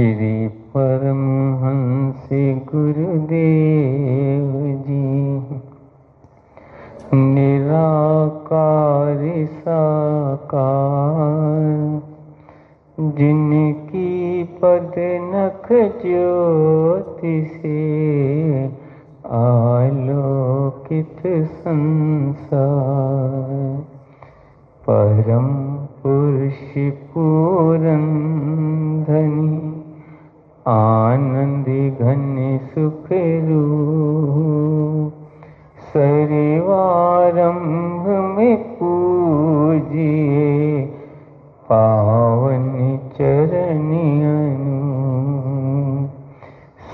श्री परमहंस गुरुदेव जी निराकार साकार, जिनकी पद नख ज्योति से आलोकित संसार। परम पुरुष पूरन धनी आनन्द शरि वारम्भ मेपु जि पावन चरण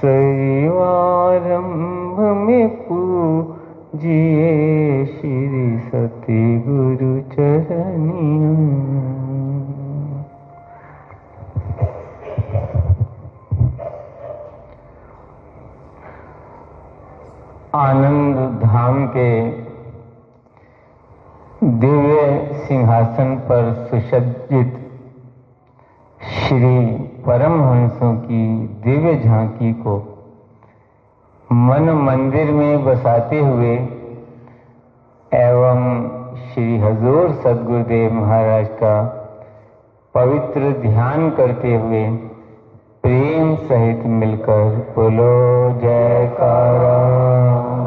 सरिवारम्भ मेपु पूजिए श्री सती गुरु चरण आनंद धाम के दिव्य सिंहासन पर सुसज्जित श्री परमहंसों की दिव्य झांकी को मन मंदिर में बसाते हुए एवं श्री हजूर सदगुरुदेव महाराज का पवित्र ध्यान करते हुए प्रेम सहित मिलकर बोलो जयकारा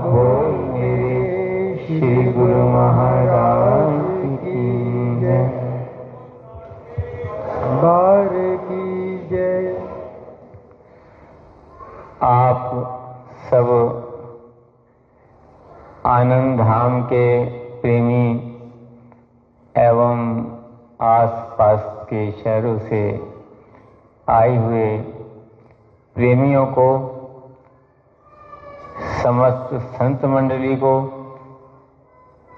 बोल मेरे श्री गुरु महाराज की जय। बार की जय। आप सब आनंद धाम के प्रेमी एवं आसपास के शहरों से आए हुए प्रेमियों को, समस्त संत मंडली को,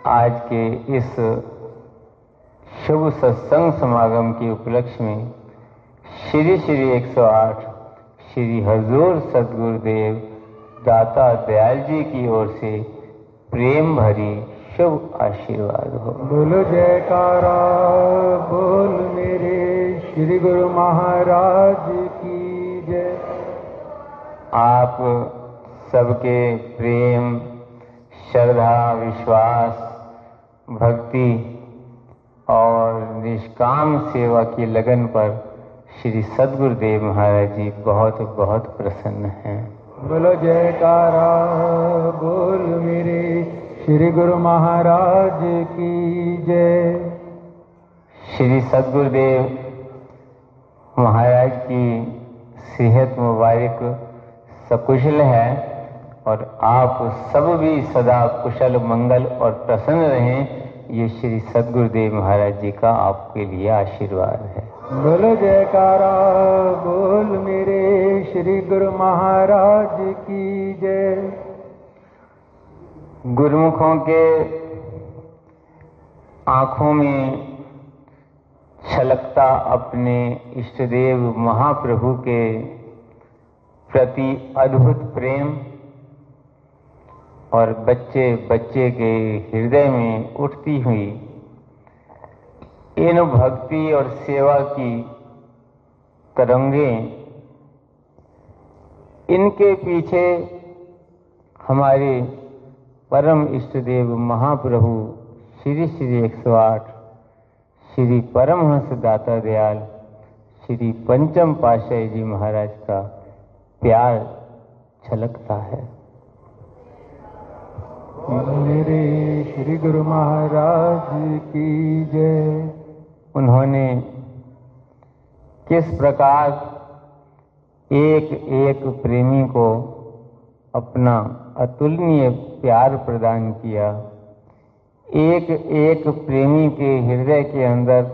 आज के इस शुभ सत्संग समागम के उपलक्ष्य में श्री श्री 108 श्री हजूर सदगुरुदेव दाता दयाल जी की ओर से प्रेम भरी शुभ आशीर्वाद हो। बोलो जयकारा, बोल मेरे श्री गुरु महाराज आप सबके प्रेम श्रद्धा विश्वास भक्ति और निष्काम सेवा की लगन पर श्री सदगुरुदेव महाराज जी बहुत बहुत प्रसन्न हैं। बोलो जयकारा बोल मेरे श्री गुरु महाराज की जय। श्री सदगुरुदेव महाराज की सेहत मुबारक सकुशल है और आप सब भी सदा कुशल मंगल और प्रसन्न रहें। ये श्री सदगुरुदेव महाराज जी का आपके लिए आशीर्वाद है। बोलो जयकारा बोल मेरे श्री गुरु महाराज की जय। गुरुमुखों के आँखों में छलकता अपने इष्टदेव महाप्रभु के प्रति अद्भुत प्रेम और बच्चे बच्चे के हृदय में उठती हुई इन भक्ति और सेवा की तरंगे इनके पीछे हमारे परम इष्ट देव महाप्रभु श्री श्री 108 श्री परमहंस दाता दयाल, श्री पंचम पाशाही जी महाराज का प्यार छलकता है। मेरे श्री गुरु महाराज की जय। उन्होंने किस प्रकार एक एक प्रेमी को अपना अतुलनीय प्यार प्रदान किया। एक एक प्रेमी के हृदय के अंदर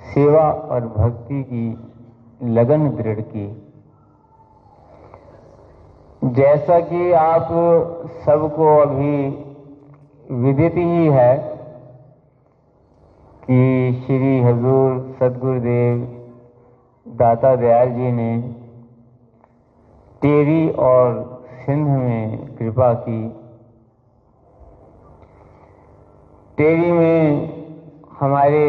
सेवा और भक्ति की लगन दृढ़ की। जैसा कि आप सबको अभी विदित ही है कि श्री हजूर सदगुरुदेव, दाता दयाल जी ने टेरी और सिंध में कृपा की। टेरी में हमारे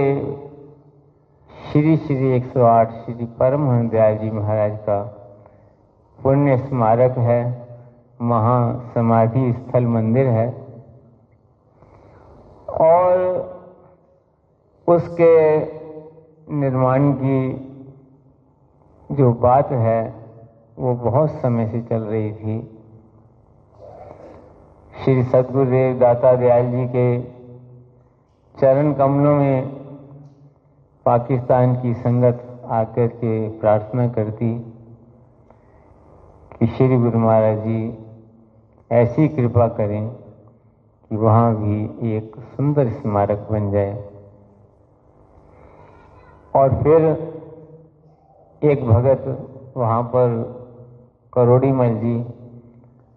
श्री श्री 108 श्री परमहंस दयाल जी महाराज का पुण्य स्मारक है महा समाधि स्थल मंदिर है। और उसके निर्माण की जो बात है, वो बहुत समय से चल रही थी। श्री सदगुरुदेव दाता दयाल जी के चरण कमलों में पाकिस्तान की संगत आकर के प्रार्थना करती। कि श्री गुरु महाराज जी ऐसी कृपा करें कि वहाँ भी एक सुंदर स्मारक बन जाए। और फिर एक भगत वहाँ पर, करोड़ी मल जी,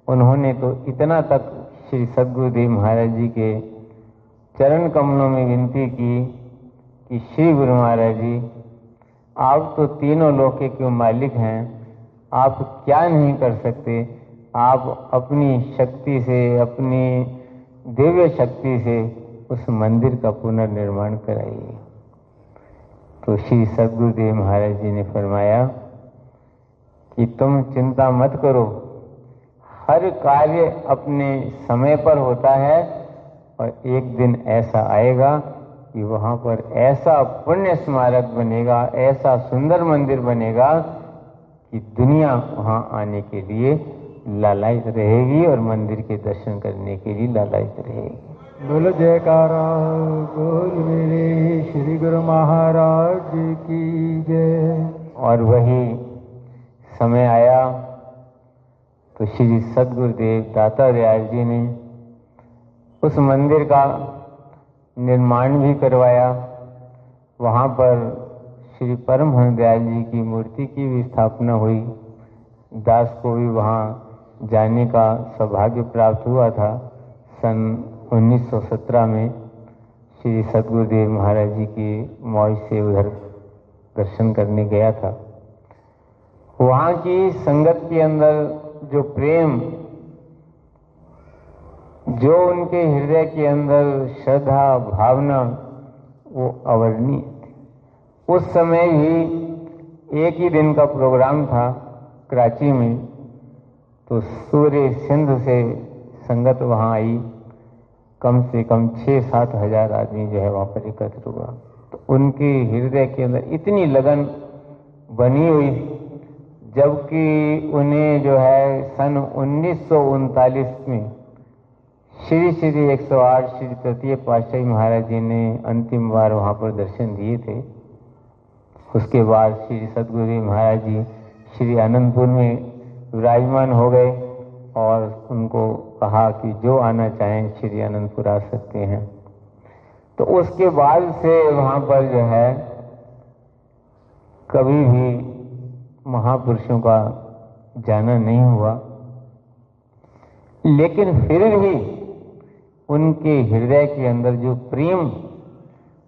उन्होंने तो इतना तक श्री सदगुरुदेव महाराज जी के चरण कमलों में विनती की कि श्री गुरु महाराज जी, आप तो तीनों लोक के मालिक हैं। आप क्या नहीं कर सकते? आप अपनी शक्ति से, अपनी दिव्य शक्ति से उस मंदिर का पुनर्निर्माण कराइए। तो श्री सदगुरुदेव महाराज जी ने फरमाया कि तुम चिंता मत करो, हर कार्य अपने समय पर होता है और एक दिन ऐसा आएगा कि वहाँ पर ऐसा पुण्य स्मारक बनेगा, ऐसा सुंदर मंदिर बनेगा कि दुनिया वहाँ आने के लिए लालायित रहेगी और मंदिर के दर्शन करने के लिए लालायित रहेगी। बोलो जयकारा। बोल मेरे श्री गुरु महाराज की जय। और वही समय आया तो श्री सदगुरुदेव दाता दयाल जी ने उस मंदिर का निर्माण भी करवाया। वहाँ पर श्री परमहंस दयाल जी की मूर्ति की भी स्थापना हुई। दास को भी वहाँ जाने का सौभाग्य प्राप्त हुआ था। सन 1917 में श्री सदगुरुदेव महाराज जी की मौज से उधर दर्शन करने गया था। वहाँ की संगत के अंदर जो प्रेम, जो उनके हृदय के अंदर श्रद्धा, भावना, वो अवर्णीय उस समय ही एक ही दिन का प्रोग्राम था कराची में। तो सूर्य सिंध से संगत वहाँ आई। कम से कम छः सात हज़ार आदमी जो है वहाँ पर एकत्र हुआ। तो उनके हृदय के अंदर इतनी लगन बनी हुई, जबकि उन्हें जो है सन उन्नीस सौ उनतालीस में श्री श्री 108 श्री तृतीय पातशाही महाराज जी ने अंतिम बार वहाँ पर दर्शन दिए थे। उसके बाद श्री सदगुरुदेव महाराज जी श्री आनंदपुर में विराजमान हो गए और उनको कहा कि जो आना चाहें श्री अनंतपुर आ सकते हैं। तो उसके बाद से वहाँ पर जो है, कभी भी महापुरुषों का जाना नहीं हुआ। लेकिन फिर भी उनके हृदय के अंदर जो प्रेम,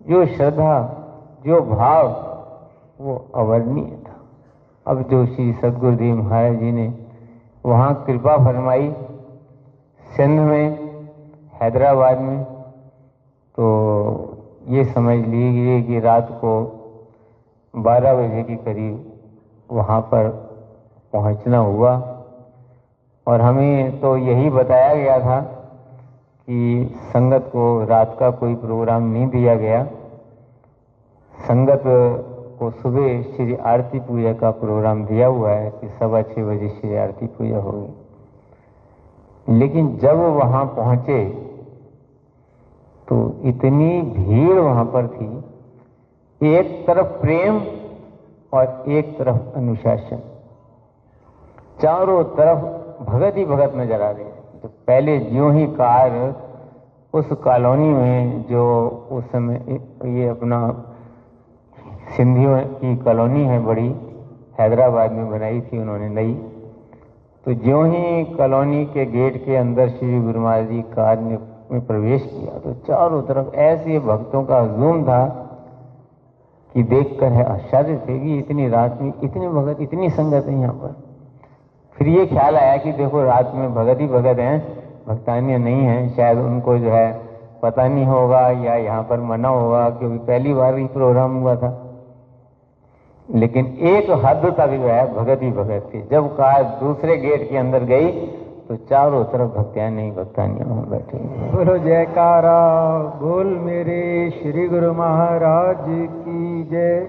जो श्रद्धा, जो भाव वो अवर्णीय था। अब जो श्री सदगुरुदेव महाराज जी ने वहाँ कृपा फरमाई सिंध में, हैदराबाद में तो ये समझ लीजिए कि रात को 12 बजे के करीब वहाँ पर पहुँचना हुआ। और हमें तो यही बताया गया था कि संगत को रात का कोई प्रोग्राम नहीं दिया गया। संगत को सुबह श्री आरती पूजा का प्रोग्राम दिया हुआ है कि सवा छः बजे श्री आरती पूजा होगी। लेकिन जब वो वहाँ पहुँचे तो इतनी भीड़ वहाँ पर थी, एक तरफ़ प्रेम और एक तरफ़ अनुशासन। चारों तरफ़ भगत ही भगत नज़र आ रहे तो पहले जो ही कार उस कॉलोनी में जो उस समय ये अपना सिंधियों की कॉलोनी है बड़ी, हैदराबाद में बनाई थी उन्होंने नई। तो ज्यों ही कॉलोनी के गेट के अंदर श्री गुरु महाराज जी कार ने में प्रवेश किया तो चारों तरफ़ ऐसे भक्तों का जूम था कि देखकर है आश्चर्य थे कि इतनी रात में इतने भगत, इतनी संगत है यहाँ पर। फिर ये ख्याल आया कि देखो रात में भगत ही भगत हैं, भक्तानियाँ नहीं हैं, शायद उनको जो है पता नहीं होगा या यहाँ पर मना होगा, क्योंकि पहली बार ही प्रोग्राम हुआ था। लेकिन एक हद तक जो है भगत ही भगत थी। जब कार दूसरे गेट के अंदर गई तो चारों तरफ़ भक्तियाँ नहीं भक्तानियाँ वहाँ बैठी बोलो जयकारा बोल मेरे श्री गुरु महाराज की जय।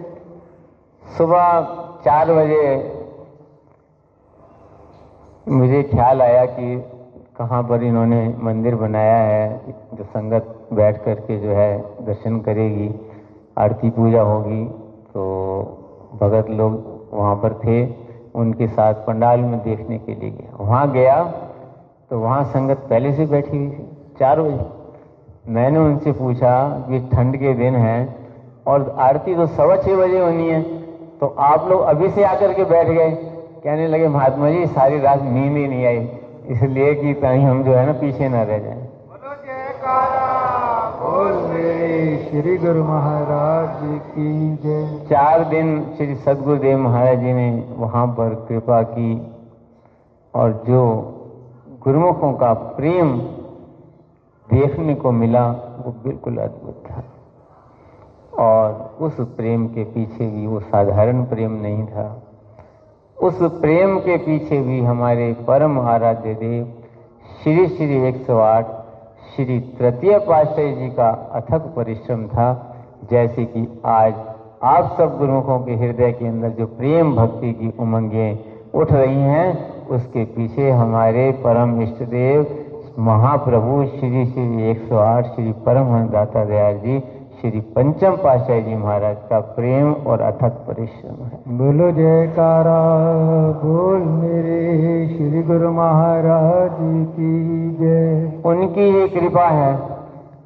सुबह चार बजे मुझे ख्याल आया कि कहाँ पर इन्होंने मंदिर बनाया है जो संगत बैठ करके जो है दर्शन करेगी आरती पूजा होगी तो भगत लोग वहाँ पर थे, उनके साथ पंडाल में देखने के लिए गया। वहाँ गया तो वहाँ संगत पहले से बैठी हुई थी, चार बजे। मैंने उनसे पूछा कि ठंड के दिन हैं और आरती तो सवा छः बजे होनी है तो आप लोग अभी से आकर के बैठ गए। कहने लगे, महात्मा जी, सारी रात नींद ही नहीं आई, इसलिए कि कहीं हम जो है ना पीछे ना रह जाएँ बोलो जयकारा बोल मेरे श्री गुरु महाराज जी की जय। चार दिन श्री सदगुरुदेव महाराज जी ने वहाँ पर कृपा की और जो गुरुमुखों का प्रेम देखने को मिला, वो बिल्कुल अद्भुत था। और उस प्रेम के पीछे भी वो साधारण प्रेम नहीं था। उस प्रेम के पीछे भी हमारे परम आराध्य देव, श्री श्री 108 श्री तृतीय पातशाही जी का अथक परिश्रम था, जैसे कि आज आप सब गुरुमुखों के हृदय के अंदर जो प्रेम भक्ति की उमंगें उठ रही हैं, उसके पीछे हमारे परम इष्ट देव, महाप्रभु श्री श्री 108 श्री परमहंस दाता दयाल जी श्री पंचम पातशाही जी महाराज का प्रेम और अथक परिश्रम है। बोलो जयकारा बोल मेरे श्री गुरु महाराज की जय। उनकी ही कृपा है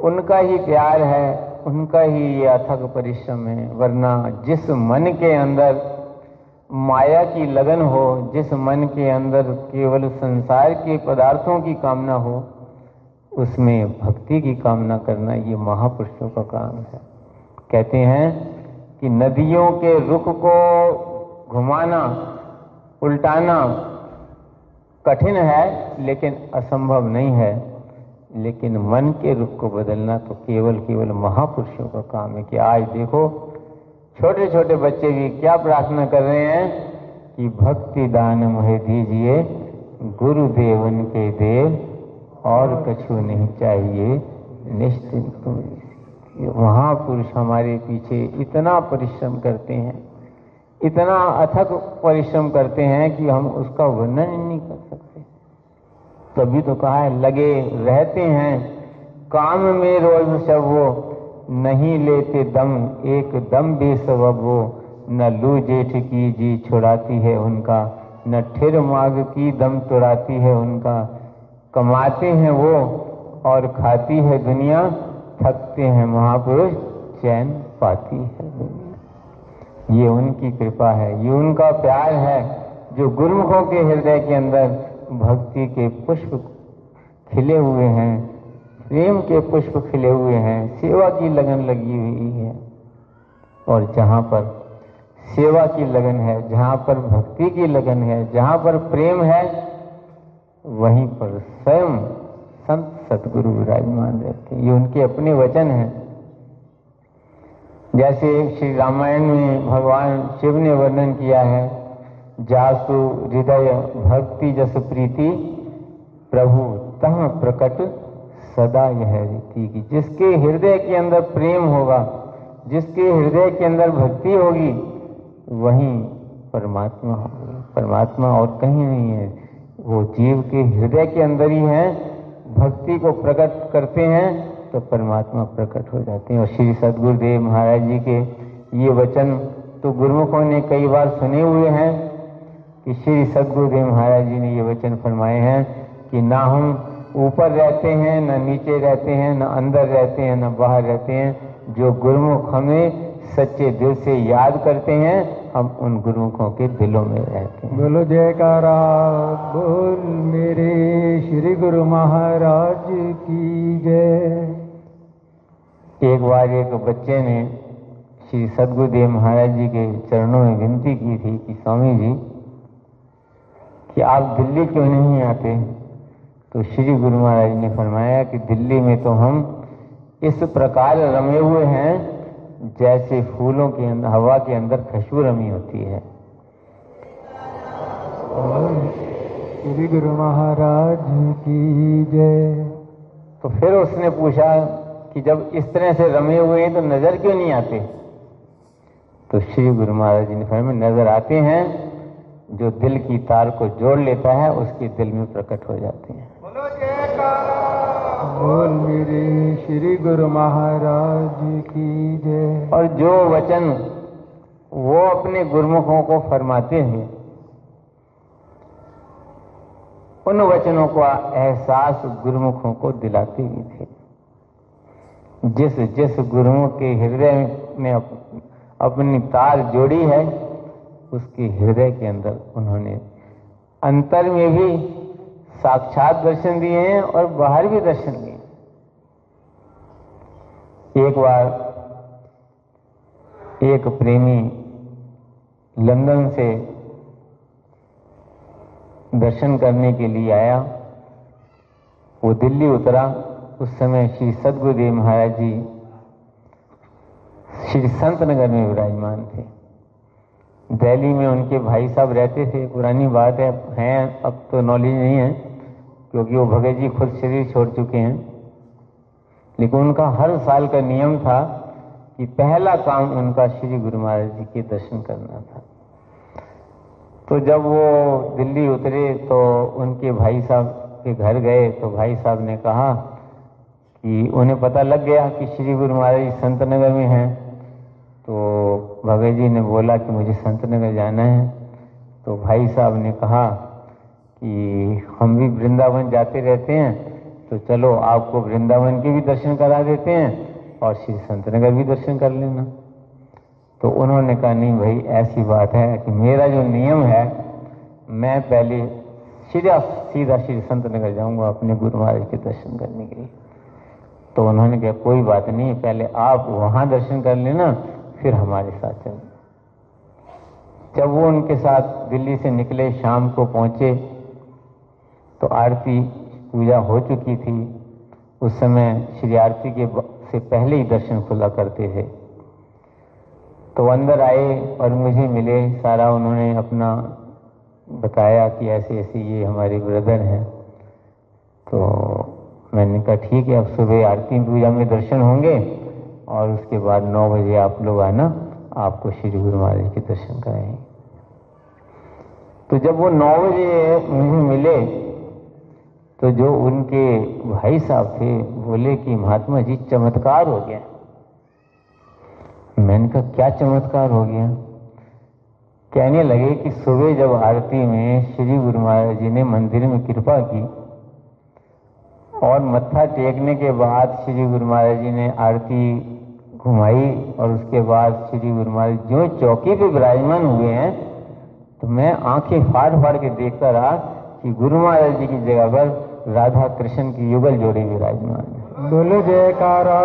उनका ही प्यार है उनका ही ये अथक परिश्रम है। वरना जिस मन के अंदर माया की लगन हो जिस मन के अंदर केवल संसार के पदार्थों की कामना हो उसमें भक्ति की कामना करना ये महापुरुषों का काम है। कहते हैं कि नदियों के रुख को घुमाना, उल्टाना कठिन है, लेकिन असंभव नहीं है। लेकिन मन के रुख को बदलना तो केवल केवल महापुरुषों का काम है कि आज देखो छोटे छोटे बच्चे भी क्या प्रार्थना कर रहे हैं कि भक्ति दान मुहे दीजिए, गुरुदेवन के देव और कछु नहीं चाहिए। निश्चिंत पुरुष हमारे पीछे इतना परिश्रम करते हैं, इतना अथक परिश्रम करते हैं कि हम उसका वर्णन नहीं कर सकते। तभी तो कहा है, लगे रहते हैं, काम में रोज सब वो नहीं लेते दम, एक दम भी सबब वो न लू जेठ की जी छुड़ाती है उनका, न ठिर माग की दम तुड़ाती है उनका। कमाते हैं वो और खाती है दुनिया, थकते हैं महापुरुष, चैन पाती है ये उनकी कृपा है, ये उनका प्यार है जो गुरुमुखों के हृदय के अंदर भक्ति के पुष्प खिले हुए हैं, प्रेम के पुष्प खिले हुए हैं, सेवा की लगन लगी हुई है। और जहाँ पर सेवा की लगन है, जहाँ पर भक्ति की लगन है, जहाँ पर प्रेम है वहीं पर स्वयं संत सतगुरु विराजमान रहते ये उनके अपने वचन हैं। जैसे श्री रामायण में भगवान शिव ने वर्णन किया है, जासु हृदय भक्ति जस प्रीति, प्रभु तह प्रकट सदा यह रीति की। जिसके हृदय के अंदर प्रेम होगा, जिसके हृदय के अंदर भक्ति होगी, वहीं परमात्मा होगी। परमात्मा और कहीं नहीं है। वो जीव के हृदय के अंदर ही हैं, भक्ति को प्रकट करते हैं तो परमात्मा प्रकट हो जाते हैं। और श्री सदगुरुदेव महाराज जी के ये वचन तो गुरुमुखों ने कई बार सुने हुए हैं कि श्री सदगुरुदेव महाराज जी ने ये वचन फरमाए हैं कि ना हम ऊपर रहते हैं, न नीचे रहते हैं, न अंदर रहते हैं, न बाहर रहते हैं। जो गुरुमुख हमें सच्चे दिल से याद करते हैं हम उन गुरुमुखों के दिलों में रहते हैं। बोलो जयकारा बोल मेरे श्री गुरु महाराज की जय। एक बार एक बच्चे ने श्री सदगुरुदेव महाराज जी के चरणों में विनती की थी कि स्वामी जी कि आप दिल्ली क्यों नहीं आते? तो श्री गुरु महाराज ने फरमाया कि दिल्ली में तो हम इस प्रकार रमे हुए हैं जैसे फूलों के अंदर हवा के अंदर खुशबू रमी होती है। श्री गुरु महाराज की जय। तो फिर उसने पूछा कि जब इस तरह से रमे हुए हैं तो नज़र क्यों नहीं आते? तो श्री गुरु महाराज जी ने फरमाया नज़र आते हैं जो दिल की तार को जोड़ लेता है उसके दिल में प्रकट हो जाते हैं। बोल मेरे श्री गुरु महाराज की जय। और जो वचन वो अपने गुरुमुखों को फरमाते हैं उन वचनों का एहसास गुरुमुखों को दिलाते भी थे। जिस जिस गुरुमुख के हृदय में अप, अपनी तार जोड़ी है उसके हृदय के अंदर उन्होंने अंतर में भी साक्षात दर्शन दिए हैं और बाहर भी दर्शन दिए एक बार एक प्रेमी लंदन से दर्शन करने के लिए आया। वो दिल्ली उतरा। उस समय श्री सदगुरुदेव महाराज जी श्री संत नगर में विराजमान थे। दिल्ली में उनके भाई साहब रहते थे। पुरानी बात है हैं, अब तो नॉलेज नहीं है। क्योंकि वो भगत जी खुद शरीर छोड़ चुके हैं। लेकिन उनका हर साल का नियम था कि पहला काम उनका श्री गुरु महाराज जी के दर्शन करना था। तो जब वो दिल्ली उतरे तो उनके भाई साहब के घर गए तो भाई साहब ने कहा कि उन्हें पता लग गया कि श्री गुरु महाराज जी संत नगर में हैं। तो भगत जी ने बोला कि मुझे संत नगर जाना है। तो भाई साहब ने कहा कि हम भी वृंदावन जाते रहते हैं तो चलो आपको वृंदावन के भी दर्शन करा देते हैं और श्री संत नगर भी दर्शन कर लेना। तो उन्होंने कहा, नहीं भाई, ऐसी बात है कि मेरा जो नियम है, मैं पहले सीधा सीधा श्री संत नगर जाऊँगा अपने गुरु महाराज के दर्शन करने के लिए। तो उन्होंने कहा, कोई बात नहीं, पहले आप वहाँ दर्शन कर लेना, फिर हमारे साथ चल। जब वो उनके साथ दिल्ली से निकले, शाम को पहुँचे तो आरती पूजा हो चुकी थी। उस समय श्री आरती के से पहले ही दर्शन खुला करते थे। तो अंदर आए और मुझे मिले। सारा उन्होंने अपना बताया कि ऐसे ऐसे ये हमारे ब्रदर हैं। तो मैंने कहा, ठीक है, अब सुबह आरती पूजा में दर्शन होंगे और उसके बाद नौ बजे आप लोग आना। आपको श्री गुरु महाराज के दर्शन कराएँगे। तो जब वो नौ बजे मुझे मिले तो जो उनके भाई साहब थे बोले कि महात्मा जी चमत्कार हो गया मैंने कहा, क्या चमत्कार हो गया? कहने लगे कि सुबह जब आरती में श्री गुरु महाराज जी ने मंदिर में कृपा की और मत्था टेकने के बाद श्री गुरु महाराज जी ने आरती घुमाई और उसके बाद श्री गुरु महाराज जो चौकी पे विराजमान हुए हैं तो मैं आँखें फाड़ फाड़ के देखता रहा कि गुरु महाराज जी की जगह पर राधा कृष्ण की युगल जोड़ी विराजमान है बोलो जयकारा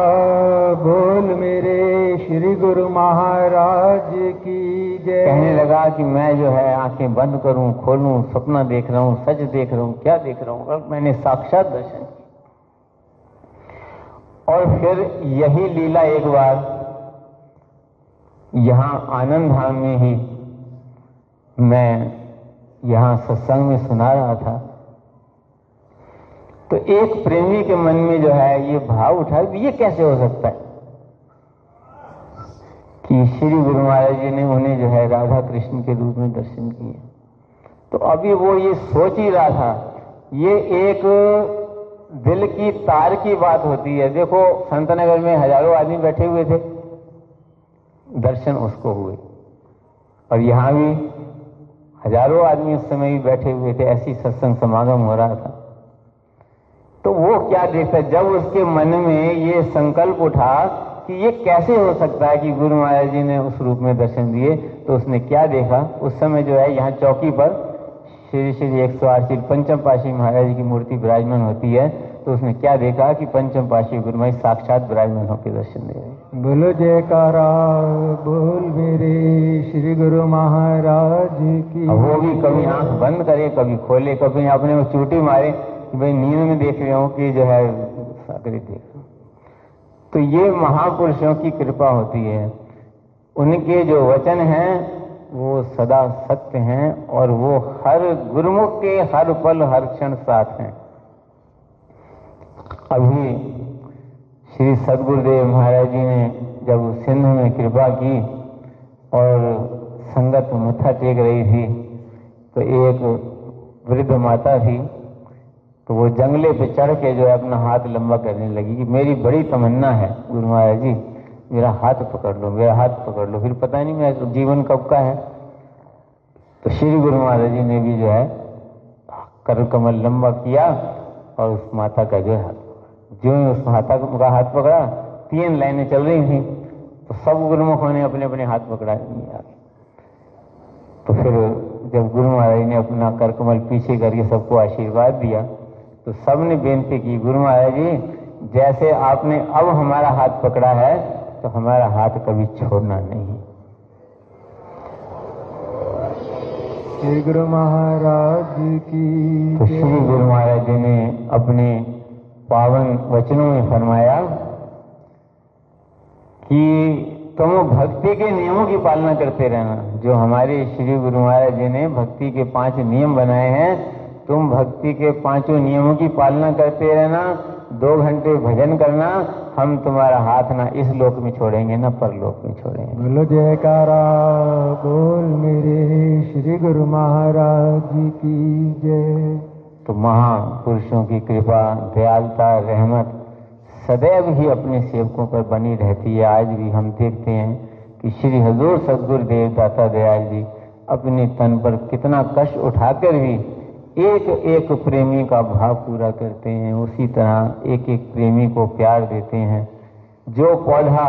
बोल मेरे श्री गुरु महाराज की जय। कहने लगा कि मैं जो है आँखें बंद करूँ खोलूं सपना देख रहा हूँ सच देख रहा हूँ क्या देख रहा हूँ और मैंने साक्षात दर्शन और फिर यही लीला एक बार यहाँ आनंद धाम में ही मैं यहाँ सत्संग में सुना रहा था। तो एक प्रेमी के मन में जो है, ये भाव उठा, ये कैसे हो सकता है? कि श्री गुरु महाराज जी ने उन्हें जो है, राधा कृष्ण के रूप में दर्शन किए। तो अभी वो, ये सोच ही रहा था। ये एक दिल की तार की बात होती है। देखो, संतनगर में हज़ारों आदमी बैठे हुए थे। दर्शन उसको हुए। और यहाँ भी हज़ारों आदमी उस समय भी बैठे हुए थे। ऐसी सत्संग समागम हो रहा था। तो वो क्या देखता है? जब उसके मन में ये संकल्प उठा कि ये कैसे हो सकता है कि गुरु महाराज जी ने उस रूप में दर्शन दिए तो उसने क्या देखा? उस समय जो है यहाँ चौकी पर श्री श्री एक सौ आठ श्री पंचम पाशी महाराज जी की मूर्ति विराजमान होती है तो उसने क्या देखा कि पंचम पाशी गुरु महाराज साक्षात विराजमान होकर दर्शन दे रहे बोलो जयकारा बोल मेरे श्री गुरु महाराज की। वो भी कभी आँख बंद करे कभी खोले कभी अपने चूटी मारे कि भाई नींद में देख रहे हो कि जो है, सागरी देख तो ये महापुरुषों की कृपा होती है। उनके जो वचन हैं, वो सदा सत्य हैं और वो हर गुरुमुख के हर पल, हर क्षण साथ हैं। अभी श्री सदगुरुदेव महाराज जी ने जब सिंध में कृपा की और संगत मथा टेक रही थी तो एक वृद्ध माता थी तो वो जंगले पे चढ़ के जो है अपना हाथ लंबा करने लगी कि मेरी बड़ी तमन्ना है, गुरु महाराज जी, मेरा हाथ पकड़ लो, मेरा हाथ पकड़ लो। फिर पता नहीं मेरा जीवन कब का है। तो श्री गुरु महाराज जी ने भी जो है कर कमल लंबा किया और उस माता का जो है हाथ जो उस माता का हाथ पकड़ा, तीन लाइनें चल रही थी तो सब गुरुमुखों ने अपने अपने हाथ पकड़ा तो फिर जब गुरु महाराज ने अपना कर कमल पीछे करके सबको आशीर्वाद दिया तो सबने बेनती की गुरु महाराज जी जैसे आपने अब हमारा हाथ पकड़ा है तो हमारा हाथ कभी छोड़ना नहीं। श्री गुरु महाराज की तो श्री गुरु महाराज जी ने अपने पावन वचनों में फरमाया कि तुम तो भक्ति के नियमों की पालना करते रहना। जो हमारे श्री गुरु महाराज जी ने भक्ति के पाँच नियम बनाए हैं तुम भक्ति के पाँचों नियमों की पालना करते रहना दो घंटे भजन करना हम तुम्हारा हाथ ना इस लोक में छोड़ेंगे ना परलोक में छोड़ेंगे। बोलो जयकारा बोल मेरे श्री गुरु महाराज जी की जय। तो महापुरुषों की कृपा दयालुता रहमत सदैव ही अपने सेवकों पर बनी रहती है। आज भी हम देखते हैं कि श्री हजूर सदगुरुदेव दाता दयाल जी अपने तन पर कितना कष्ट उठाकर भी एक एक प्रेमी का भाव पूरा करते हैं, उसी तरह एक एक प्रेमी को प्यार देते हैं। जो पौधा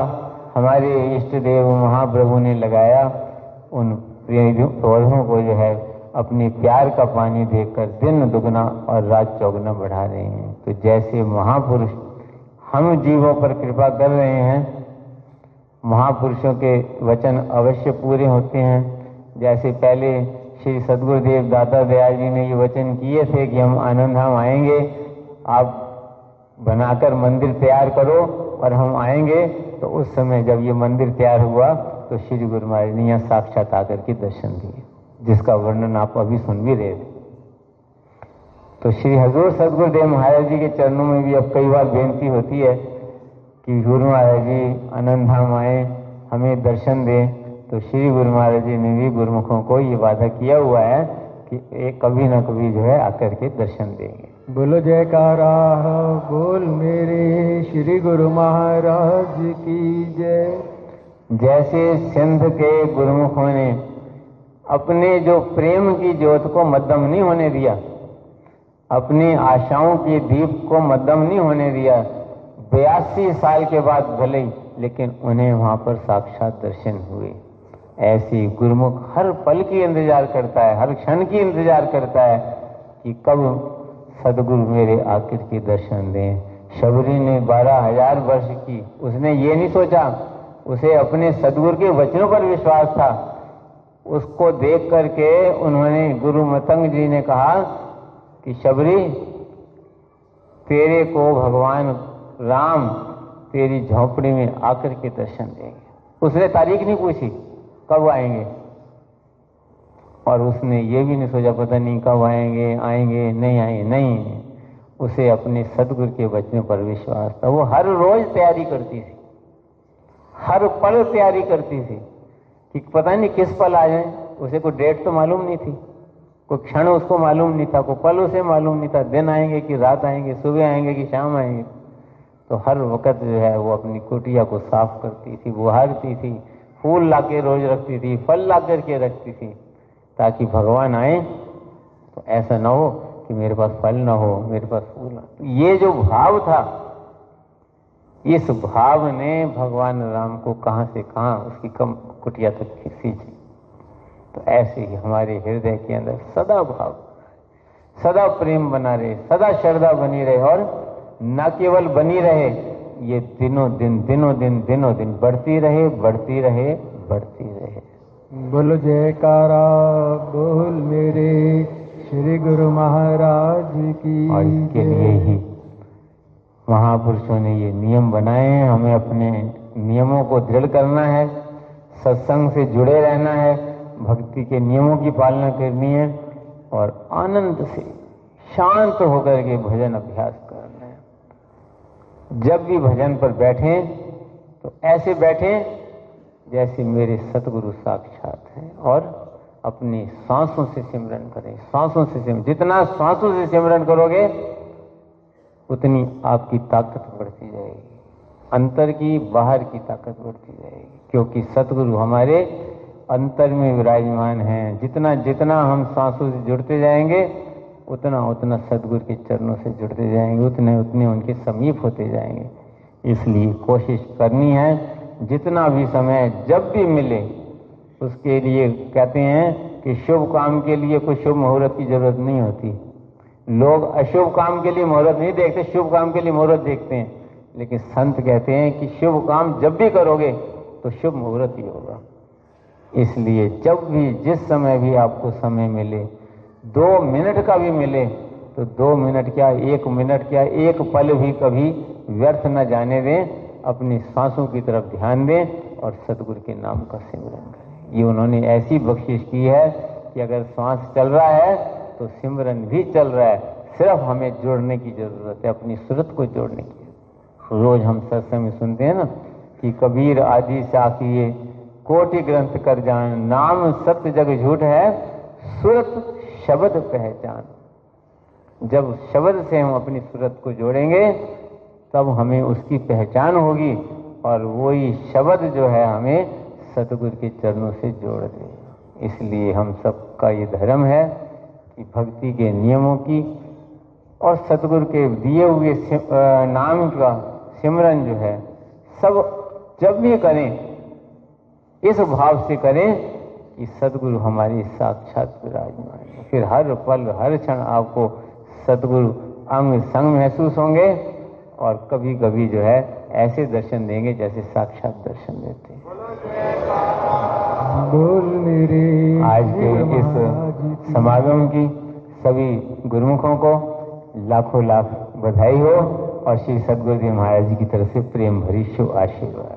हमारे इष्ट देव महाप्रभु ने लगाया, उन पौधों को जो है अपने प्यार का पानी देकर दिन दुगना और रात चौगुना बढ़ा रहे हैं। तो जैसे महापुरुष हम जीवों पर कृपा कर रहे हैं, महापुरुषों के वचन अवश्य पूरे होते हैं। जैसे पहले श्री सदगुरुदेव दाता दयाल जी ने ये वचन किए थे कि हम आनंद धाम आएँगे। आप बनाकर मंदिर तैयार करो और हम आएँगे। तो उस समय जब ये मंदिर तैयार हुआ तो श्री गुरु महाराज ने यहाँ साक्षात आकर के दर्शन दिए जिसका वर्णन आप अभी सुन भी रहे थे। तो श्री हजूर सदगुरुदेव महाराज जी के चरणों में भी अब कई बार बेनती होती है कि गुरु महाराज जी आनंद धाम आए, हमें दर्शन दें। तो श्री गुरु महाराज जी ने भी गुरुमुखों को ये वादा किया हुआ है कि एक कभी ना कभी जो है आकर के दर्शन देंगे। बोलो जयकारा बोल मेरे श्री गुरु महाराज की जय। जैसे सिंध के गुरुमुखों ने अपने जो प्रेम की ज्योत को मध्यम नहीं होने दिया अपनी आशाओं के दीप को मध्यम नहीं होने दिया बयासी साल के बाद भले लेकिन उन्हें वहाँ पर साक्षात दर्शन हुए। ऐसी गुरुमुख हर पल की इंतज़ार करता है, हर क्षण की इंतज़ार करता है कि कब सदगुरु मेरे आखिर के दर्शन दें। शबरी ने बारह हज़ार वर्ष की, उसने ये नहीं सोचा, उसे अपने सदगुरु के वचनों पर विश्वास था। उसको देख करके उन्होंने गुरु मतंग जी ने कहा कि शबरी, तेरे को भगवान राम तेरी झोपड़ी में आकर के दर्शन देंगे। उसने तारीख नहीं पूछी। कब आएँगे? और उसने ये भी नहीं सोचा, पता नहीं कब आएँगे आएँगे, नहीं आएँगे, नहीं। उसे अपने सदगुरु के वचनों पर विश्वास था। वो हर रोज तैयारी करती थी। हर पल तैयारी करती थी कि पता नहीं किस पल आ जाए। उसे कोई डेट तो मालूम नहीं थी। कोई क्षण उसको मालूम नहीं था। कोई पल उसे मालूम नहीं था। दिन आएँगे कि रात आएँगे, सुबह आएँगे कि शाम आएँगे। तो हर वक्त जो है वो अपनी कुटिया को साफ़ करती थी, बुहारती थी। फूल ला के रोज रखती थी, फल ला करके रखती थी, ताकि भगवान आए तो ऐसा ना हो कि मेरे पास फल ना हो, मेरे पास फूल ना तो ये जो भाव था, इस भाव ने भगवान राम को कहाँ से कहाँ उसकी कम कुटिया तक खींची तो ऐसे ही हमारे हृदय के अंदर सदा भाव, सदा प्रेम बना रहे, सदा श्रद्धा बनी रहे, और न केवल बनी रहे ये दिनों दिन दिनों दिन दिनों दिन बढ़ती रहे बढ़ती रहे बढ़ती रहे। बोलो जयकारा बोल मेरे श्री गुरु महाराज की और इसके लिए ही महापुरुषों ने ये नियम बनाए हैं हमें अपने नियमों को दृढ़ करना है सत्संग से जुड़े रहना है भक्ति के नियमों की पालना करनी है और आनंद से शांत होकर के भजन अभ्यास करना जब भी भजन पर बैठें तो ऐसे बैठें जैसे मेरे सतगुरु साक्षात हैं और अपनी सांसों से सिमरन करें। सांसों से सिमरन जितना सांसों से सिमरन करोगे, उतनी आपकी ताकत बढ़ती जाएगी। अंतर की, बाहर की ताकत बढ़ती जाएगी। क्योंकि सतगुरु हमारे अंतर में विराजमान हैं। जितना जितना हम सांसों से जुड़ते जाएँगे उतना उतना सदगुरु के चरणों से जुड़ते जाएँगे, उतने उतने उनके समीप होते जाएँगे। इसलिए कोशिश करनी है, जितना भी समय जब भी मिले, उसके लिए कहते हैं कि शुभ काम के लिए कोई शुभ मुहूर्त की ज़रूरत नहीं होती। लोग अशुभ काम के लिए मुहूर्त नहीं देखते, शुभ काम के लिए मुहूर्त देखते हैं। लेकिन संत कहते हैं कि शुभ काम जब भी करोगे तो शुभ मुहूर्त ही होगा। इसलिए जब भी, जिस समय भी आपको समय मिले दो मिनट का भी मिले तो दो मिनट क्या, एक मिनट क्या, एक पल भी कभी व्यर्थ न जाने दें, अपनी सांसों की तरफ़ ध्यान दें और सदगुरु के नाम का सिमरन करें। ये उन्होंने ऐसी बख्शिश की है कि अगर सांस चल रहा है तो सिमरन भी चल रहा है। सिर्फ़ हमें जोड़ने की ज़रूरत है, अपनी सूरत को जोड़ने की। रोज हम सत्संग में सुनते हैं ना कि कबीर आदि साखिए कोटि ग्रंथ कर जान नाम सत्य जग झूठ है, सूरत शब्द पहचान। जब शब्द से हम अपनी सूरत को जोड़ेंगे, तब हमें उसकी पहचान होगी और वही शब्द जो है हमें सतगुरु के चरणों से जोड़ देगा इसलिए हम सबका ये धर्म है कि भक्ति के नियमों की और सतगुरु के दिए हुए नाम का सिमरन जो है, सब जब भी करें, इस भाव से करें कि सदगुरु हमारी साक्षात विराजमान है। फिर हर पल हर क्षण आपको सदगुरु अंग संग महसूस होंगे और कभी कभी जो है ऐसे दर्शन देंगे जैसे साक्षात दर्शन देते हैं। आज के इस समागम की सभी गुरुमुखों को लाखों लाख बधाई हो और श्री सदगुरुदेव महाराज जी की तरफ़ से प्रेम भरी शुभ आशीर्वाद।